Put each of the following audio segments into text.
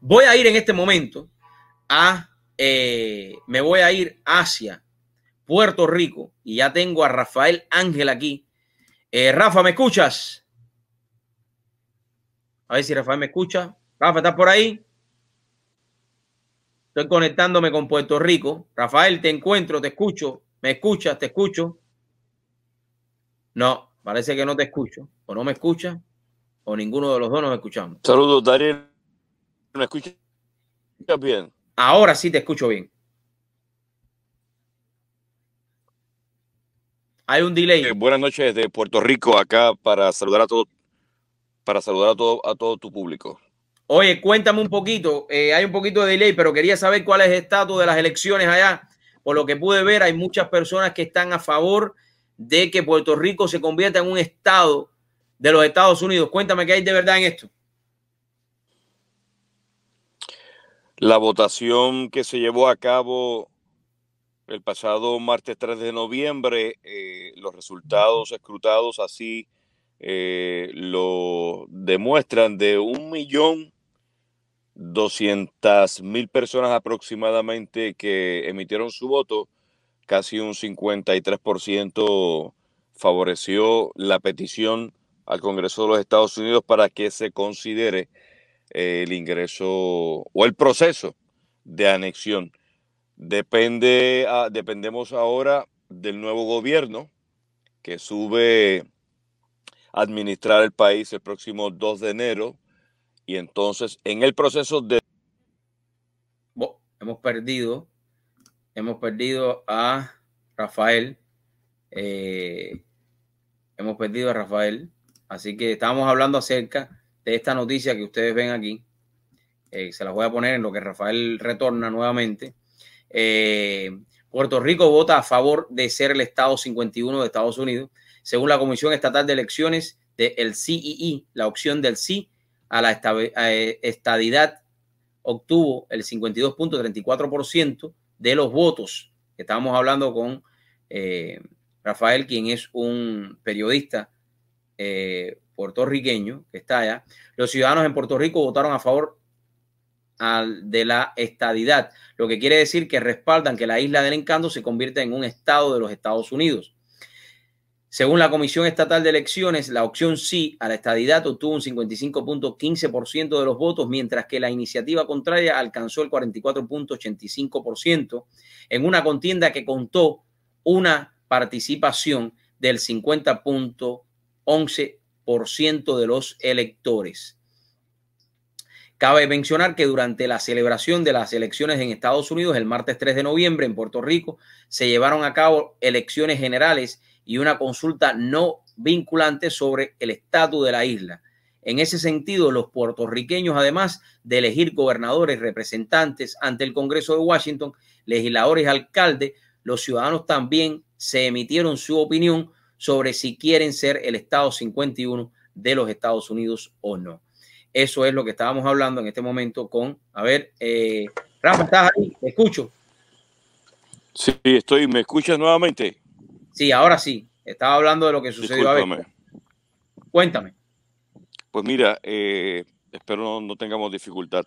Voy a ir en este momento a, eh, me voy a ir hacia Puerto Rico y ya tengo a Rafael Ángel aquí. Eh, Rafa, ¿me escuchas? A ver si Rafael me escucha. Rafa, ¿estás por ahí? Estoy conectándome con Puerto Rico. Rafael, te encuentro, te escucho. ¿Me escuchas? ¿Te escucho? No, parece que no te escucho. O no me escucha, o ninguno de los dos nos escuchamos. Saludos, Daniel. ¿Me escuchas bien? Ahora sí te escucho bien. Hay un delay. Eh, buenas noches desde Puerto Rico, acá para saludar a todos, para saludar a todo, a todo tu público. Oye, cuéntame un poquito. Eh, hay un poquito de delay, pero quería saber cuál es el estatus de las elecciones allá. Por lo que pude ver, hay muchas personas que están a favor de que Puerto Rico se convierta en un estado de los Estados Unidos. Cuéntame qué hay de verdad en esto. La votación que se llevó a cabo el pasado martes 3 de noviembre, eh, los resultados escrutados así eh, lo demuestran de un millón doscientas mil personas aproximadamente que emitieron su voto, casi un 53% favoreció la petición al Congreso de los Estados Unidos para que se considere el ingreso o el proceso de anexión. Depende, ah, dependemos ahora del nuevo gobierno que sube a administrar el país el próximo 2 de enero y entonces en el proceso de... hemos perdido, hemos perdido a Rafael, eh, hemos perdido a Rafael, así que estamos hablando acerca de esta noticia que ustedes ven aquí. Eh, se las voy a poner en lo que Rafael retorna nuevamente. Eh, Puerto Rico vota a favor de ser el Estado 51 de Estados Unidos. Según la Comisión Estatal de Elecciones del CII, la opción del sí a la eh, estadidad obtuvo el 52.34% de los votos. Estábamos hablando con Rafael, quien es un periodista puertorriqueño que está allá, los ciudadanos en Puerto Rico votaron a favor de la estadidad, lo que quiere decir que respaldan que la isla del encanto se convierta en un estado de los Estados Unidos. Según la Comisión Estatal de Elecciones, la opción sí a la estadidad obtuvo un 55.15% de los votos, mientras que la iniciativa contraria alcanzó el 44.85% en una contienda que contó una participación del 50.11% de los electores. Cabe mencionar que durante la celebración de las elecciones en Estados Unidos el martes 3 de noviembre en Puerto Rico se llevaron a cabo elecciones generales y una consulta no vinculante sobre el estatus de la isla. En ese sentido, los puertorriqueños, además de elegir gobernadores, representantes ante el Congreso de Washington, legisladores alcaldes, los ciudadanos también se emitieron su opinión sobre si quieren ser el Estado 51 de los Estados Unidos o no. Eso es lo que estábamos hablando en este momento con, a ver, eh, Rafa, ¿estás ahí? ¿Me escucho? Sí, estoy, ¿me escuchas nuevamente? Sí, ahora sí. Estaba hablando de lo que sucedió. A ver. Cuéntame. Pues mira, eh, espero no, no tengamos dificultad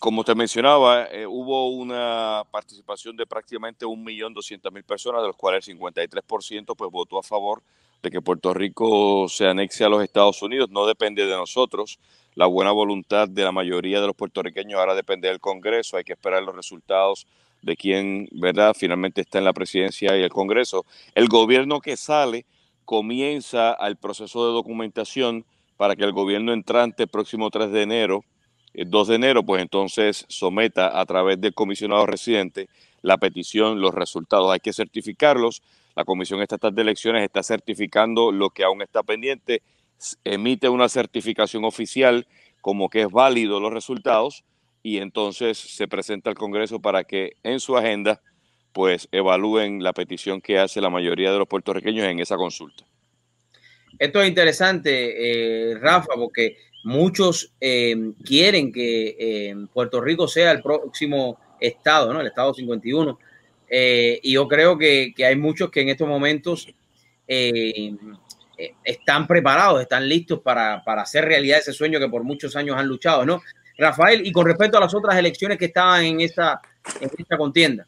como te mencionaba, eh, hubo una participación de prácticamente 1.200.000 personas, de los cuales el 53% pues, votó a favor de que Puerto Rico se anexe a los Estados Unidos. No depende de nosotros. La buena voluntad de la mayoría de los puertorriqueños ahora depende del Congreso. Hay que esperar los resultados de quién, ¿verdad?, finalmente está en la presidencia y el Congreso. El gobierno que sale comienza el proceso de documentación para que el gobierno entrante el próximo 3 de enero el 2 de enero, pues entonces someta a través del comisionado residente la petición, los resultados. Hay que certificarlos. La Comisión Estatal de Elecciones está certificando lo que aún está pendiente, emite una certificación oficial como que es válido los resultados y entonces se presenta al Congreso para que en su agenda pues evalúen la petición que hace la mayoría de los puertorriqueños en esa consulta. Esto es interesante, eh, Rafa, porque Muchos eh, quieren que eh, Puerto Rico sea el próximo estado, ¿no? El estado 51. Eh, y yo creo que, hay muchos que en estos momentos están preparados, están listos para, hacer realidad ese sueño que por muchos años han luchado, ¿no? Rafael, y con respecto a las otras elecciones que estaban en esta, en esta contienda.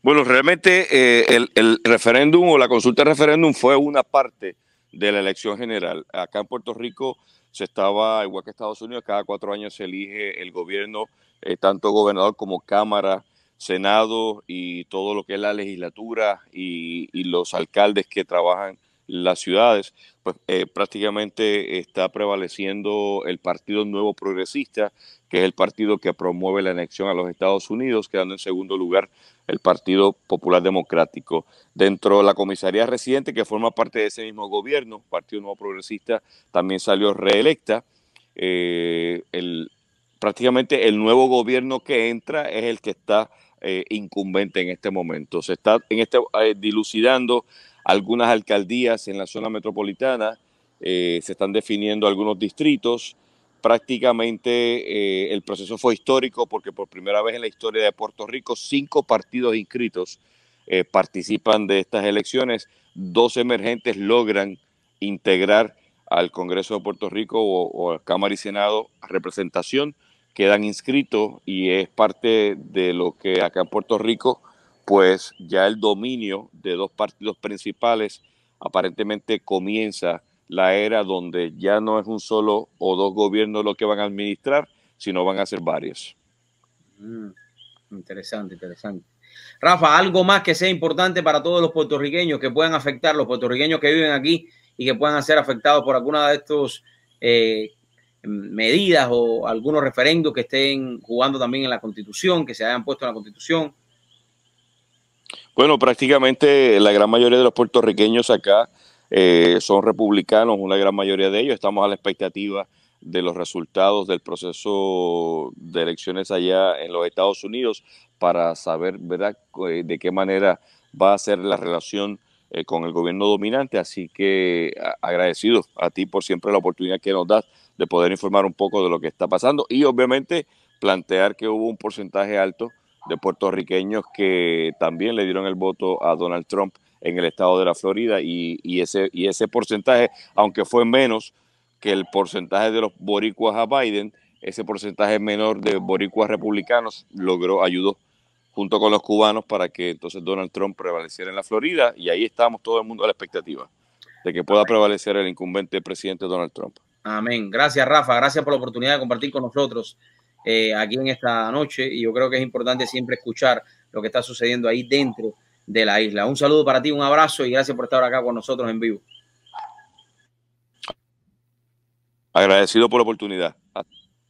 Bueno, realmente eh, el, el, referéndum o la consulta de referéndum fue una parte de la elección general. Acá en Puerto Rico se estaba, igual que Estados Unidos, cada cuatro años se elige el gobierno, eh, tanto gobernador como Cámara, Senado y todo lo que es la legislatura y, los alcaldes que trabajan las ciudades, pues eh, prácticamente está prevaleciendo el Partido Nuevo Progresista, que es el partido que promueve la anexión a los Estados Unidos, quedando en segundo lugar el Partido Popular Democrático. Dentro de la comisaría residente, que forma parte de ese mismo gobierno, Partido Nuevo Progresista, también salió reelecta. Eh, el, prácticamente el nuevo gobierno que entra es el que está eh, incumbente en este momento. Se está en este, dilucidando algunas alcaldías en la zona metropolitana, eh, se están definiendo algunos distritos. Prácticamente eh, el proceso fue histórico porque por primera vez en la historia de Puerto Rico cinco partidos inscritos eh, participan de estas elecciones. Dos emergentes logran integrar al Congreso de Puerto Rico o, Cámara y Senado representación, quedan inscritos y es parte de lo que acá en Puerto Rico pues ya el dominio de dos partidos principales aparentemente comienza la era donde ya no es un solo o dos gobiernos los que van a administrar, sino van a ser varios. Mm, interesante, interesante. Rafa, algo más que sea importante para todos los puertorriqueños que puedan afectar, los puertorriqueños que viven aquí y que puedan ser afectados por alguna de estas eh, medidas o algunos referendos que estén jugando también en la constitución, que se hayan puesto en la constitución. Bueno, prácticamente la gran mayoría de los puertorriqueños acá eh, son republicanos, una gran mayoría de ellos. Estamos a la expectativa de los resultados del proceso de elecciones allá en los Estados Unidos para saber ¿verdad? Eh, de qué manera va a ser la relación eh, con el gobierno dominante. Así que agradecido a ti por siempre la oportunidad que nos das de poder informar un poco de lo que está pasando y obviamente plantear que hubo un porcentaje alto de puertorriqueños que también le dieron el voto a Donald Trump en el estado de la Florida y, ese, y ese porcentaje, aunque fue menos que el porcentaje de los boricuas a Biden, ese porcentaje menor de boricuas republicanos logró, ayudó junto con los cubanos para que entonces Donald Trump prevaleciera en la Florida y ahí estamos todo el mundo a la expectativa de que pueda prevalecer el incumbente presidente Donald Trump. Amén. Gracias, Rafa. Gracias por la oportunidad de compartir con nosotros eh, aquí en esta noche y yo creo que es importante siempre escuchar lo que está sucediendo ahí dentro de la isla. Un saludo para ti, un abrazo y gracias por estar acá con nosotros en vivo. Agradecido por la oportunidad.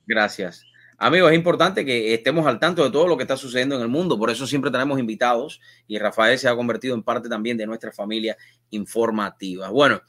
Gracias. Amigos, es importante que estemos al tanto de todo lo que está sucediendo en el mundo, por eso siempre tenemos invitados y Rafael se ha convertido en parte también de nuestra familia informativa. Bueno,